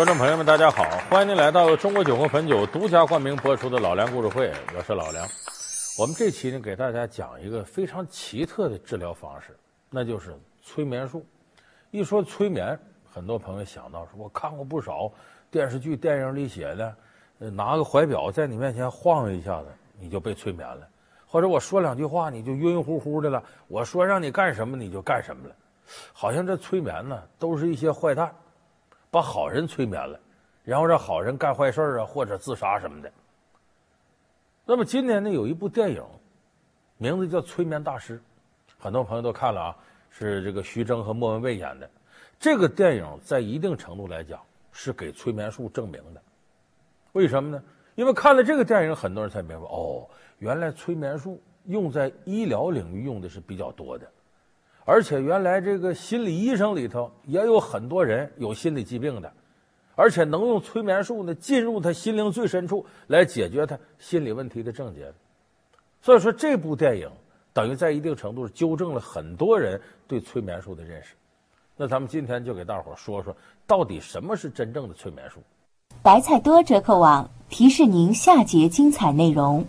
观众朋友们，大家好！欢迎您来到中国酒和汾酒独家冠名播出的《老梁故事会》，我是老梁。我们这期呢，给大家讲一个非常奇特的治疗方式，那就是催眠术。一说催眠，很多朋友想到说，我看过不少电视剧、电影里写的，拿个怀表在你面前晃一下子，你就被催眠了；或者我说两句话，你就晕晕乎乎的了；我说让你干什么，你就干什么了。好像这催眠呢，都是一些坏蛋。把好人催眠了，然后让好人干坏事啊，或者自杀什么的。那么今年呢，有一部电影，名字叫《催眠大师》，很多朋友都看了啊，是这个徐峥和莫文蔚演的。这个电影在一定程度来讲是给催眠术证明的。为什么呢？因为看了这个电影，很多人才明白哦，原来催眠术用在医疗领域用的是比较多的。而且原来这个心理医生里头也有很多人有心理疾病的，而且能用催眠术呢进入他心灵最深处来解决他心理问题的症结。所以说这部电影等于在一定程度上纠正了很多人对催眠术的认识。那咱们今天就给大伙说说到底什么是真正的催眠术。白菜多折扣网提示您下节精彩内容。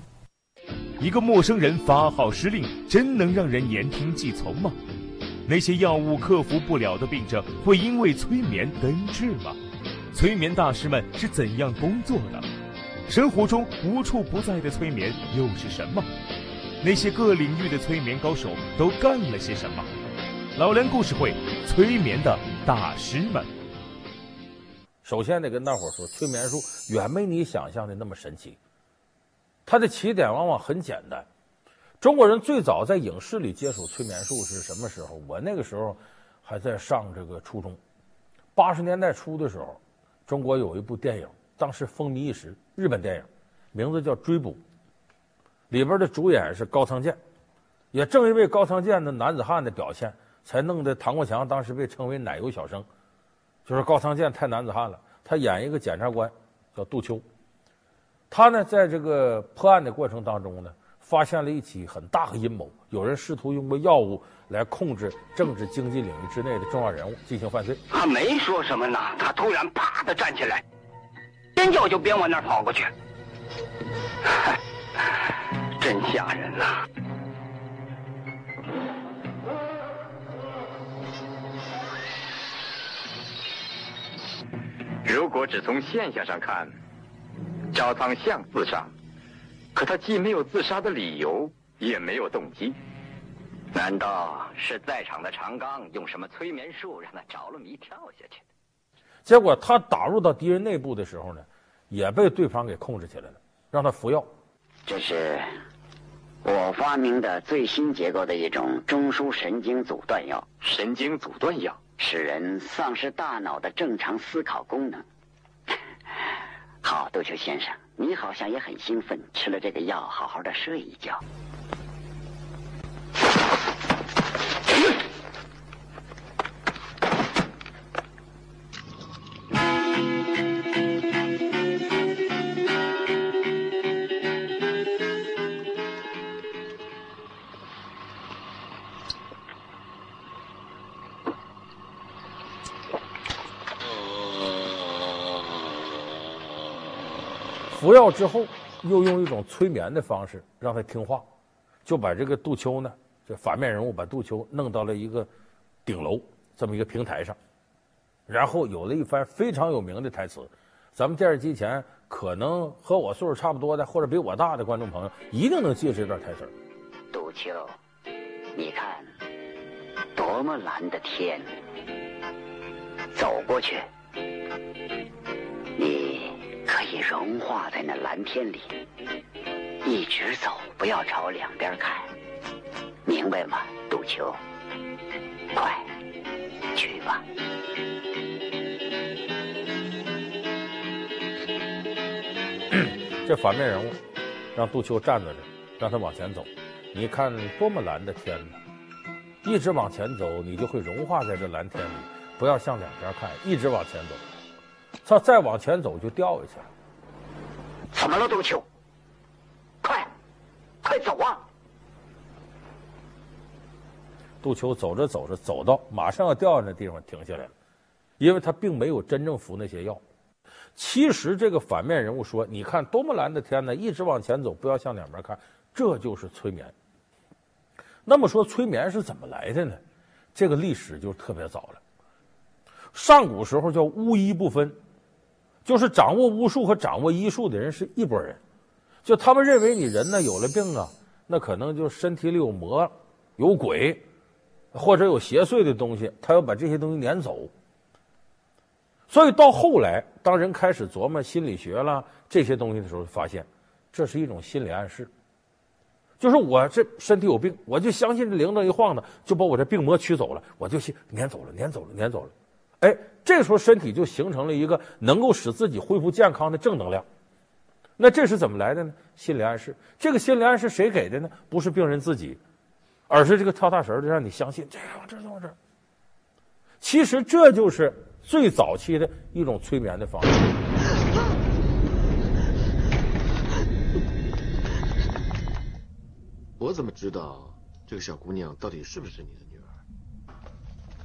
一个陌生人发号施令，真能让人言听计从吗？那些药物克服不了的病症，会因为催眠根治吗？催眠大师们是怎样工作的？生活中无处不在的催眠又是什么？那些各领域的催眠高手都干了些什么？老梁故事会，催眠的大师们。首先得跟大伙说，催眠术远没你想象的那么神奇。它的起点往往很简单。中国人最早在影视里接触催眠术是什么时候？我那个时候还在上这个初中，八十年代初的时候，中国有一部电影，当时风靡一时，日本电影，名字叫《追捕》，里边的主演是高仓健，也正因为高仓健的男子汉的表现，才弄得唐国强当时被称为“奶油小生”，就是高仓健太男子汉了。他演一个检察官叫杜秋，他呢在这个破案的过程当中呢。发现了一起很大的阴谋，有人试图用过药物来控制政治经济领域之内的重要人物进行犯罪。他没说什么呢，他突然啪的站起来，边叫就边往那儿跑过去，真吓人呐！如果只从现象上看，赵仓像自杀。可他既没有自杀的理由，也没有动机，难道是在场的长刚用什么催眠术让他着了迷跳下去的？结果他打入到敌人内部的时候呢，也被对方给控制起来了，让他服药。这是我发明的最新结构的一种中枢神经阻断药。神经阻断药使人丧失大脑的正常思考功能。好，杜秋先生。你好像也很兴奋，吃了这个药，好好的睡一觉。服药之后，又用一种催眠的方式让他听话，就把这个杜秋呢，这反面人物把杜秋弄到了一个顶楼这么一个平台上，然后有了一番非常有名的台词。咱们电视机前可能和我岁数差不多的，或者比我大的观众朋友，一定能记住这段台词。杜秋，你看，多么蓝的天！走过去。你融化在那蓝天里，一直走，不要朝两边看，明白吗，杜秋？快，去吧。这反面人物让杜秋站在这，让他往前走。你看多么蓝的天呢！一直往前走，你就会融化在这蓝天里。不要向两边看，一直往前走。他再往前走就掉下去了。怎么了，杜秋？快，快走啊！杜秋走着走着，走到马上要掉下来的地方，停下来了，因为他并没有真正服那些药，其实这个反面人物说：“你看多么蓝的天呢，一直往前走，不要向两边看。”这就是催眠。那么说催眠是怎么来的呢？这个历史就特别早了。上古时候叫巫医不分，就是掌握巫术和掌握医术的人是一拨人。就他们认为你人呢有了病啊，那可能就身体里有魔、有鬼，或者有邪祟的东西，他要把这些东西撵走。所以到后来，当人开始琢磨心理学啦这些东西的时候，发现这是一种心理暗示。就是我这身体有病，我就相信这铃铛一晃呢，就把我这病魔驱走了，我就信撵走了，撵走了，撵走了。哎，这时候身体就形成了一个能够使自己恢复健康的正能量。那这是怎么来的呢？心理暗示。这个心理暗示谁给的呢？不是病人自己，而是这个跳大神的让你相信这样，这样，这样。其实这就是最早期的一种催眠的方式。我怎么知道这个小姑娘到底是不是你的女儿？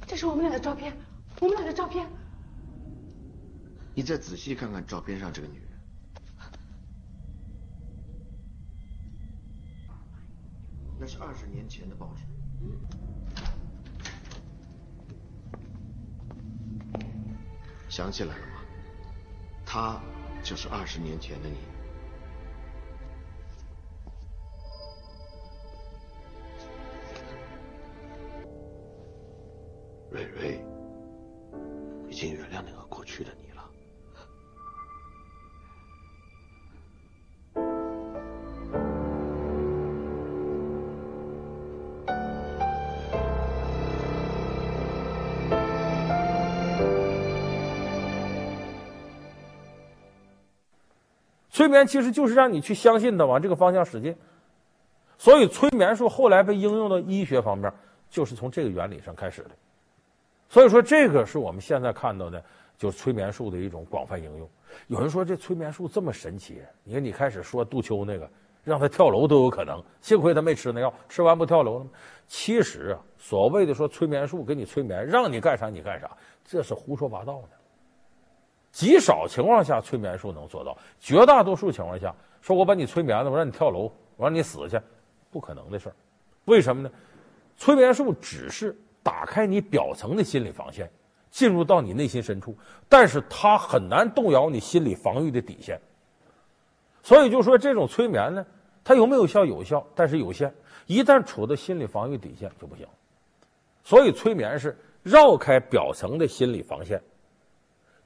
这是我们俩的照片，我们俩的照片。你再仔细看看照片上这个女人。那是二十年前的报纸。想起来了吗？她就是二十年前的你。瑞瑞，经原谅那个过去的你了。催眠其实就是让你去相信的，往这个方向使劲。所以催眠术后来被应用到医学方面，就是从这个原理上开始的。所以说，这个是我们现在看到的，就是催眠术的一种广泛应用。有人说这催眠术这么神奇，你看你开始说杜秋那个，让他跳楼都有可能，幸亏他没吃那药，吃完不跳楼了吗？其实啊，所谓的说催眠术给你催眠，让你干啥你干啥，这是胡说八道的。极少情况下，催眠术能做到。绝大多数情况下，说我把你催眠了，我让你跳楼，我让你死去，不可能的事儿。为什么呢？催眠术只是打开你表层的心理防线，进入到你内心深处，但是它很难动摇你心理防御的底线。所以就说这种催眠呢，它有没有效？有效，但是有限。一旦处到心理防御底线就不行。所以催眠是绕开表层的心理防线。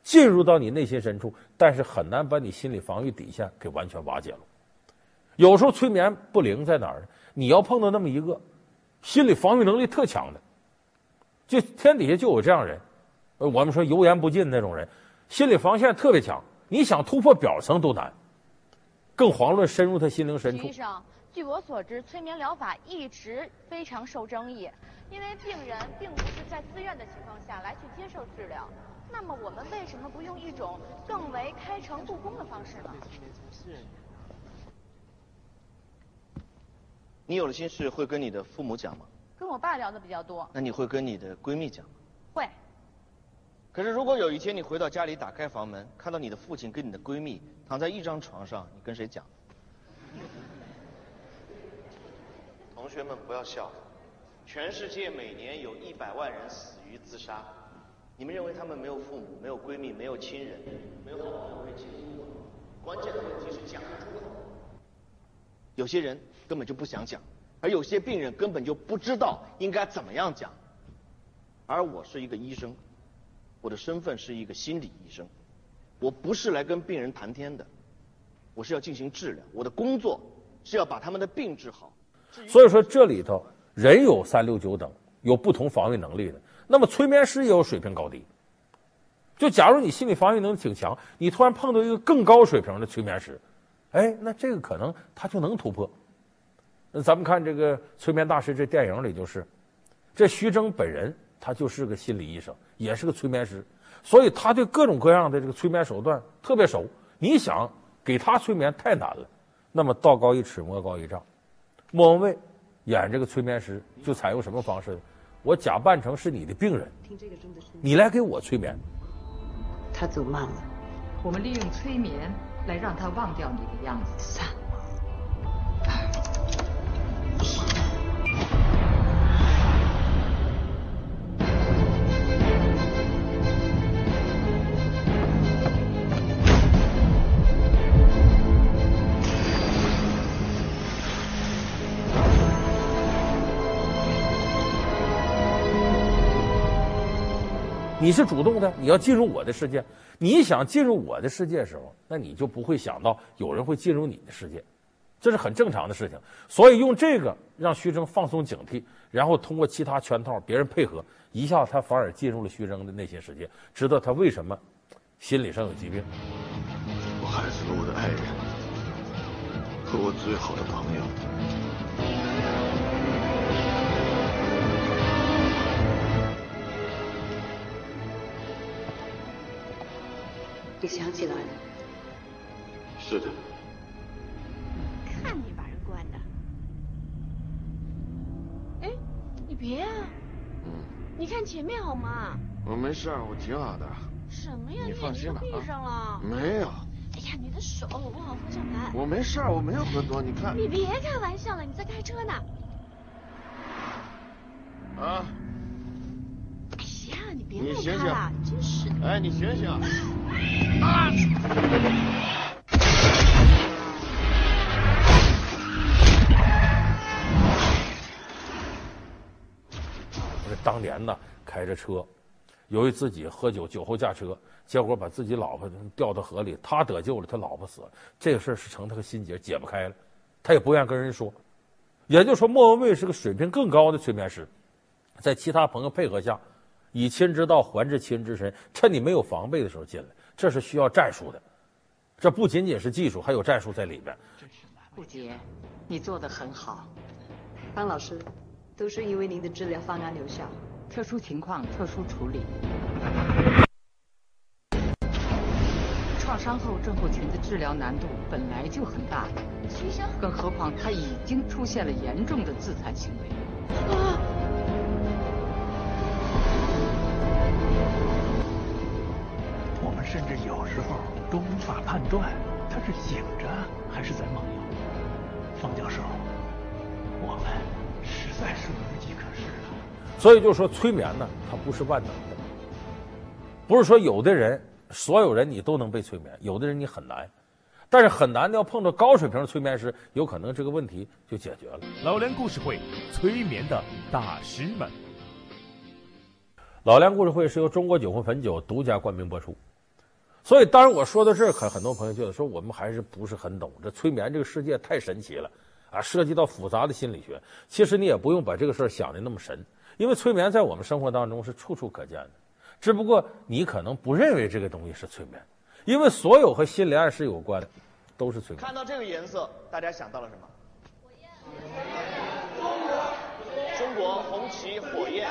进入到你内心深处，但是很难把你心理防御底线给完全瓦解了。有时候催眠不灵在哪儿呢？你要碰到那么一个心理防御能力特强的，就天底下就有这样人，我们说油盐不进那种人，心理防线特别强，你想突破表层都难，更遑论深入他心灵深处。实际上，据我所知，催眠疗法一直非常受争议，因为病人并不是在自愿的情况下来去接受治疗。那么我们为什么不用一种更为开诚布公的方式呢？你有了心事会跟你的父母讲吗？跟我爸聊的比较多。那你会跟你的闺蜜讲吗？会。可是如果有一天你回到家里，打开房门，看到你的父亲跟你的闺蜜躺在一张床上，你跟谁讲？同学们不要笑，全世界每年有一百万人死于自杀。你们认为他们没有父母、没有闺蜜、没有亲人、没有好朋友可以倾诉？关键的问题是讲不出口。有些人根本就不想讲，而有些病人根本就不知道应该怎么样讲。而我是一个医生，我的身份是一个心理医生，我不是来跟病人谈天的，我是要进行治疗。我的工作是要把他们的病治好。所以说，这里头人有三六九等，有不同防御能力的。那么催眠师也有水平高低，就假如你心理防御能力挺强，你突然碰到一个更高水平的催眠师，哎，那这个可能他就能突破。那咱们看这个催眠大师这电影里就是，这徐峥本人他就是个心理医生，也是个催眠师，所以他对各种各样的这个催眠手段特别熟。你想给他催眠太难了，那么道高一尺，魔高一丈。莫文蔚演这个催眠师就采用什么方式呢？我假扮成是你的病人，你来给我催眠。他走慢了，我们利用催眠来让他忘掉你的样子。你是主动的，你要进入我的世界。你想进入我的世界的时候，那你就不会想到有人会进入你的世界，这是很正常的事情。所以用这个让徐峥放松警惕，然后通过其他圈套，别人配合，一下他反而进入了徐峥的内心世界，知道他为什么心理上有疾病。我害死了我的爱人和我最好的朋友。你想起来了？是的。看你把人关的。哎，你别啊！嗯。你看前面好吗？我没事，我挺好的。什么呀？你放心吧。闭上了。啊。没有。哎呀，你的手我忘了方向盘。我没事，我没有喝多，你看。你别开玩笑了，你在开车呢。啊。哎呀，你别弄他了，真是。哎，你醒醒。啊！当年呢，开着车，由于自己喝酒，酒后驾车，结果把自己老婆掉到河里，他得救了，他老婆死了。这个事儿是成他个心结，解不开了，他也不愿跟人说。也就是说，莫文蔚是个水平更高的催眠师，在其他朋友配合下，以亲之道还治亲之身，趁你没有防备的时候进来。这是需要战术的，这不仅仅是技术，还有战术在里边。顾杰，你做的很好。方老师，都是因为您的治疗方案有效。特殊情况特殊处理。创伤后症候群的治疗难度本来就很大，更何况他已经出现了严重的自残行为。啊甚至有时候都无法判断他是醒着还是在梦游。方教授，我们实在是无计可施了。所以就说催眠呢，它不是万能的，不是说有的人，所有人你都能被催眠，有的人你很难。但是很难的要碰到高水平的催眠师，有可能这个问题就解决了。老梁故事会，催眠的大师们。老梁故事会是由中国酒魂汾酒独家冠名播出。所以，当然我说到这儿，可很多朋友觉得说我们还是不是很懂。这催眠这个世界太神奇了，啊，涉及到复杂的心理学。其实你也不用把这个事儿想的那么神，因为催眠在我们生活当中是处处可见的。只不过你可能不认为这个东西是催眠，因为所有和心理暗示有关的都是催眠。看到这个颜色，大家想到了什么？火焰。中国红旗火焰，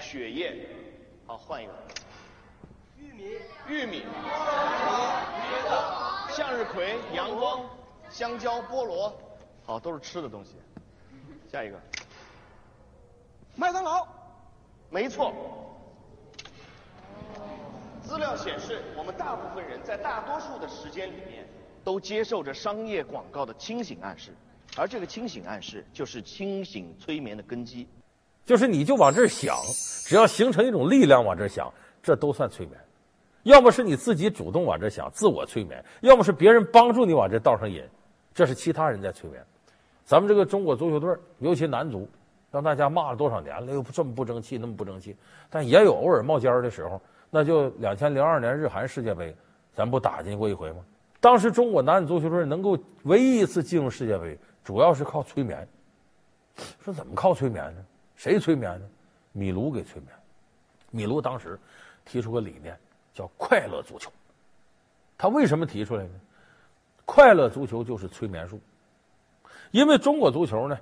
血液。好，换一个。玉米、向日葵、阳光、香蕉、菠萝，好，都是吃的东西。下一个，麦当劳，没错。资料显示，我们大部分人在大多数的时间里面，都接受着商业广告的清醒暗示，而这个清醒暗示就是清醒催眠的根基。就是你就往这儿想，只要形成一种力量往这儿想，这都算催眠。要么是你自己主动往这想，自我催眠；要么是别人帮助你往这道上引，这是其他人在催眠。咱们这个中国足球队，尤其男足，让大家骂了多少年了，又这么不争气，那么不争气，但也有偶尔冒尖儿的时候。那就两千零二年日韩世界杯，咱不打进过一回吗？当时中国男子足球队能够唯一一次进入世界杯，主要是靠催眠。说怎么靠催眠呢？谁催眠呢？米卢给催眠。米卢当时提出个理念。叫快乐足球，他为什么提出来呢？快乐足球就是催眠术，因为中国足球呢，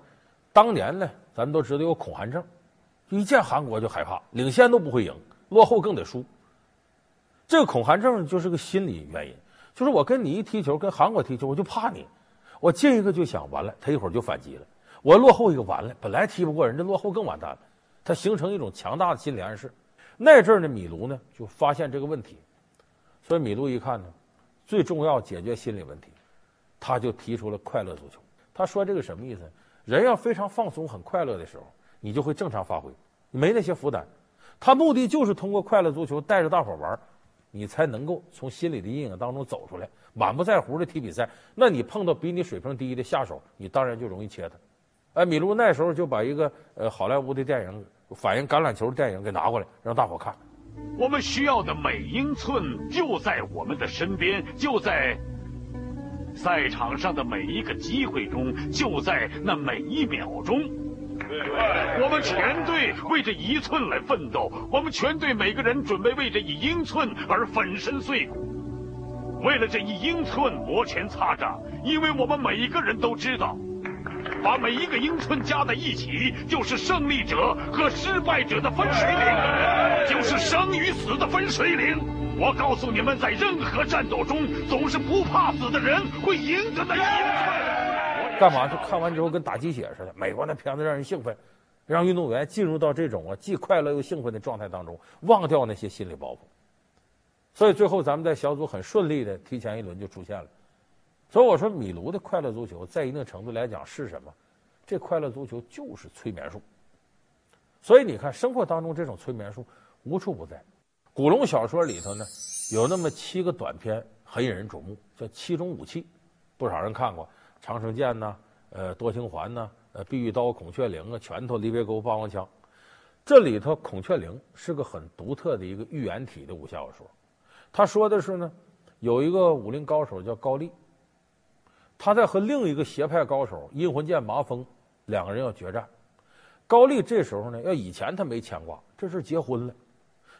当年呢，咱们都知道有恐韩症，一见韩国就害怕，领先都不会赢，落后更得输。这个恐韩症就是个心理原因，就是我跟你一踢球，跟韩国踢球，我就怕你，我进一个就想完了，他一会儿就反击了，我落后一个完了，本来踢不过人，这落后更完蛋了，他形成一种强大的心理暗示。那阵儿呢，米卢呢就发现这个问题，所以米卢一看呢，最重要解决心理问题，他就提出了快乐足球。他说这个什么意思？人要非常放松、很快乐的时候，你就会正常发挥，没那些负担。他目的就是通过快乐足球带着大伙玩，你才能够从心理的阴影当中走出来。满不在乎的踢比赛，那你碰到比你水平低的下手，你当然就容易切他。哎，米卢那时候就把一个呃好莱坞的电影反映橄榄球的电影给拿过来，让大伙看。我们需要的每英寸就在我们的身边，就在赛场上的每一个机会中，就在那每一秒钟。我们全队为这一寸来奋斗，我们全队每个人准备为这一英寸而粉身碎骨。为了这一英寸摩拳擦掌，因为我们每一个人都知道，把每一个英寸加在一起，就是胜利者和失败者的分水岭，就是生与死的分水岭。我告诉你们，在任何战斗中，总是不怕死的人会赢得那一英寸。干嘛？就看完之后跟打鸡血似的。美国那片子让人兴奋，让运动员进入到这种啊既快乐又兴奋的状态当中，忘掉那些心理包袱。所以最后咱们在小组很顺利的提前一轮就出现了，所以我说米卢的快乐足球在一定程度来讲是什么？这快乐足球就是催眠术。所以你看生活当中这种催眠术无处不在。古龙小说里头呢有那么七个短篇很引人瞩目，叫七种武器，不少人看过，长生剑呐，呃多情环呐，呃碧玉刀、孔雀翎啊，拳头、离别钩、霸王枪。这里头孔雀翎是个很独特的一个寓言体的武侠小说。他说的是呢，有一个武林高手叫高丽，他在和另一个邪派高手阴魂剑麻风两个人要决战。高丽这时候呢，要以前他没牵挂，这是结婚了，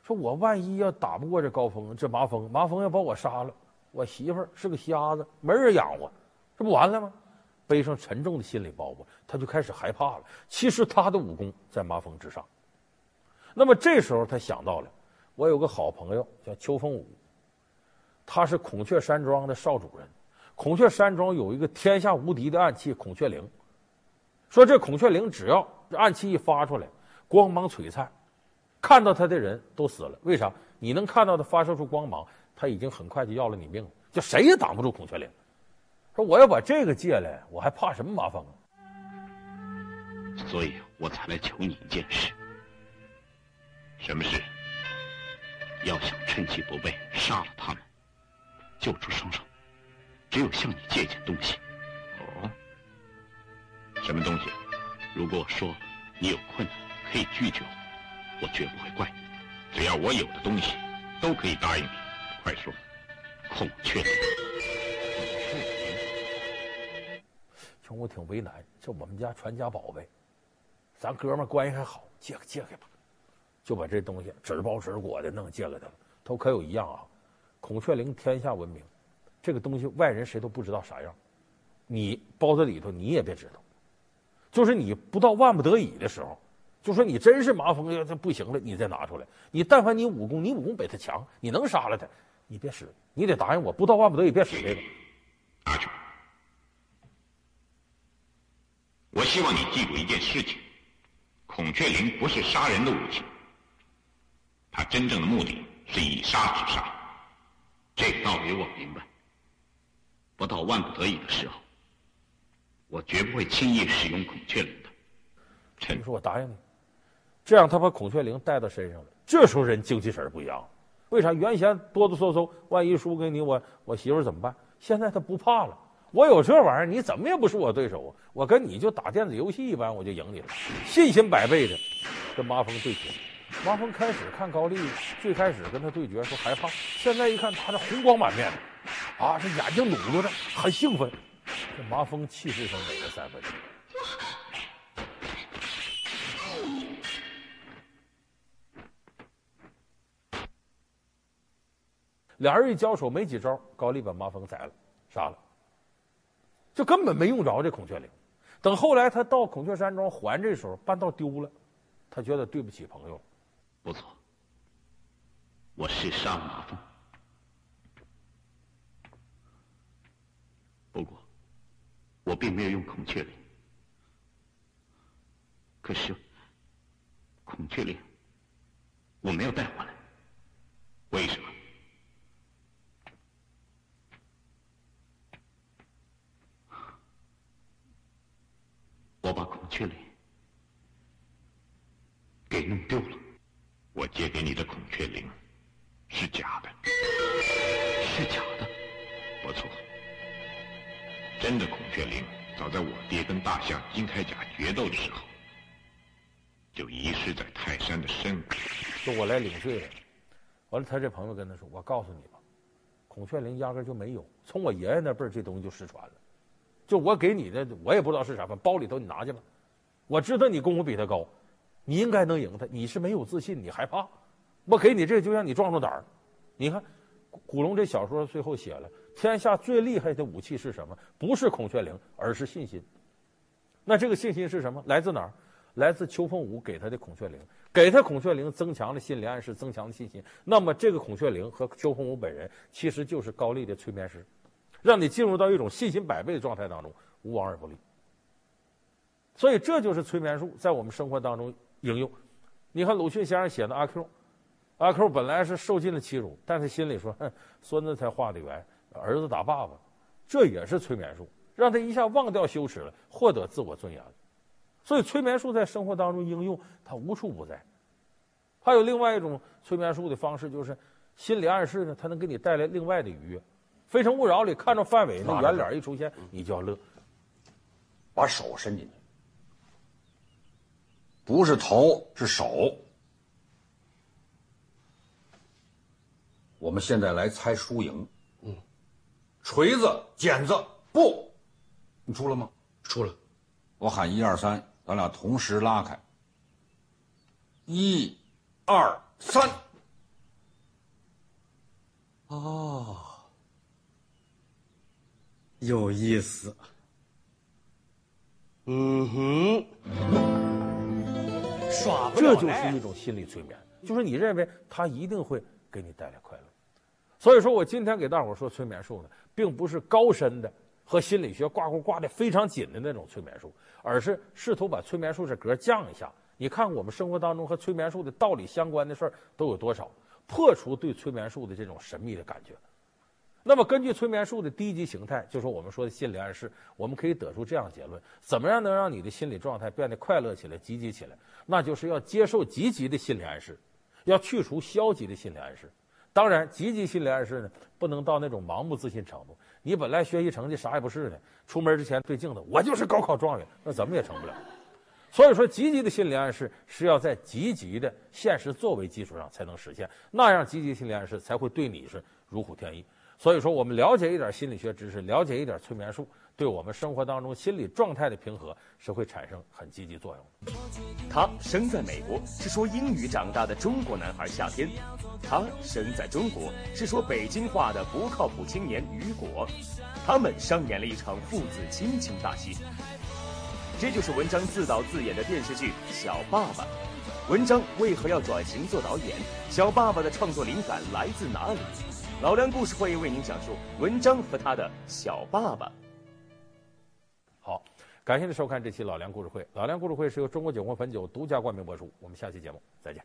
说我万一要打不过这高峰，这麻风，麻风要把我杀了，我媳妇是个瞎子，没人养活，这不完了吗？背上沉重的心理包袱，他就开始害怕了。其实他的武功在麻风之上。那么这时候他想到了，我有个好朋友叫邱凤武。他是孔雀山庄的少主人，孔雀山庄有一个天下无敌的暗器孔雀翎，说这孔雀翎只要暗器一发出来，光芒璀璨，看到他的人都死了。为啥？你能看到它发射出光芒，它已经很快就要了你命了，就谁也挡不住孔雀翎。说我要把这个借来，我还怕什么麻烦啊？所以我才来求你一件事。什么事？要想趁其不备杀了他们。救出双手，只有向你借一件东西。哦，什么东西？如果我说你有困难可以拒绝我，我绝不会怪你。只要我有的东西，都可以答应你。快说，孔雀翎。兄，我挺为难，这我们家传家宝贝，咱哥们关系还好，借个借给吧，就把这东西纸包纸裹的弄借给他了。他可有一样啊。孔雀翎天下闻名，这个东西外人谁都不知道啥样，你包在里头你也别知道，就是你不到万不得已的时候，就说你真是麻风要这不行了，你再拿出来。你但凡你武功，你武功比他强，你能杀了他，你别使，你得答应我，不到万不得已别使这个。拿去。我希望你记住一件事情：孔雀翎不是杀人的武器，它真正的目的是以杀止杀。这个道理我明白。不到万不得已的时候，我绝不会轻易使用孔雀翎的。陈说：“我答应你。”这样，他把孔雀翎带到身上了。这时候人精气神不一样，为啥？原先哆哆嗦嗦，万一输给你，我我媳妇怎么办？现在他不怕了。我有这玩意儿，你怎么也不是我对手啊！我跟你就打电子游戏一般，我就赢你了，信心百倍的跟麻风对决。麻风开始看高丽，最开始跟他对决说害怕，现在一看他这红光满面的，啊，这眼睛努着，很兴奋。这麻风气势上给了三分。俩人一交手没几招，高丽把麻风宰了，杀了，就根本没用着这孔雀翎。等后来他到孔雀山庄还这时候，半道丢了，他觉得对不起朋友。不错，我是杀了麻我并没有用孔雀翎。可是孔雀翎我没有带回来，为什么？我把孔雀翎给弄丢了，我借给你的孔雀翎是假的。是假的，不错。真的孔雀翎早在我爹跟大象金铠甲决斗的时候就遗失在泰山的深谷。就我来领罪了。完了，他这朋友跟他说：“我告诉你吧，孔雀翎压根就没有，从我爷爷那辈儿这东西就失传了。就我给你的，我也不知道是啥，反包里头你拿去吧。我知道你功夫比他高，你应该能赢他。你是没有自信，你害怕。我给你这，就让你壮壮胆儿。你看，古龙这小说最后写了，天下最厉害的武器是什么？不是孔雀翎，而是信心。那这个信心是什么？来自哪儿？来自邱凤武给他的孔雀翎。”给他孔雀翎，增强了心理暗示，增强了信心。那么，这个孔雀翎和邱凤武本人其实就是高丽的催眠师，让你进入到一种信心百倍的状态当中，无往而不利。所以，这就是催眠术在我们生活当中应用。你看鲁迅先生写的阿 Q，阿 Q 本来是受尽了欺辱，但是心里说：“哼，孙子才画的圆，儿子打爸爸，这也是催眠术，让他一下忘掉羞耻了，获得自我尊严。”所以，催眠术在生活当中应用，它无处不在。还有另外一种催眠术的方式，就是心理暗示呢，它能给你带来另外的愉悦。《非诚勿扰》里看着范伟那圆脸一出现，你就要乐。把手伸进去，不是头，是手。我们现在来猜输赢。嗯，锤子、剪子、布，你出了吗？出了。我喊一二三。咱俩同时拉开，一、二、三。哦，有意思。嗯哼，耍不了。这就是一种心理催眠，就是你认为他一定会给你带来快乐。所以说我今天给大伙说催眠术呢，并不是高深的。和心理学挂钩挂的非常紧的那种催眠术，而是试图把催眠术这格降一下。你看我们生活当中和催眠术的道理相关的事儿都有多少？破除对催眠术的这种神秘的感觉。那么根据催眠术的低级形态，就是我们说的心理暗示，我们可以得出这样结论：怎么样能让你的心理状态变得快乐起来、积极起来？那就是要接受积极的心理暗示，要去除消极的心理暗示。当然，积极心理暗示呢，不能到那种盲目自信程度。你本来学习成绩啥也不是的，出门之前对镜子，我就是高考状元，那怎么也成不了。所以说，积极的心理暗示是要在积极的现实作为基础上才能实现，那样积极心理暗示才会对你是如虎添翼。所以说，我们了解一点心理学知识，了解一点催眠术，对我们生活当中心理状态的平和是会产生很积极作用。他生在美国，是说英语长大的中国男孩夏天；他生在中国，是说北京话的不靠谱青年雨果。他们上演了一场父子亲情大戏。这就是文章自导自演的电视剧《小爸爸》。文章为何要转型做导演？小爸爸的创作灵感来自哪里？老梁故事会为您讲述文章和他的小爸爸。感谢您收看这期老梁故事会。老梁故事会是由中国酒国汾酒独家冠名播出。我们下期节目再见。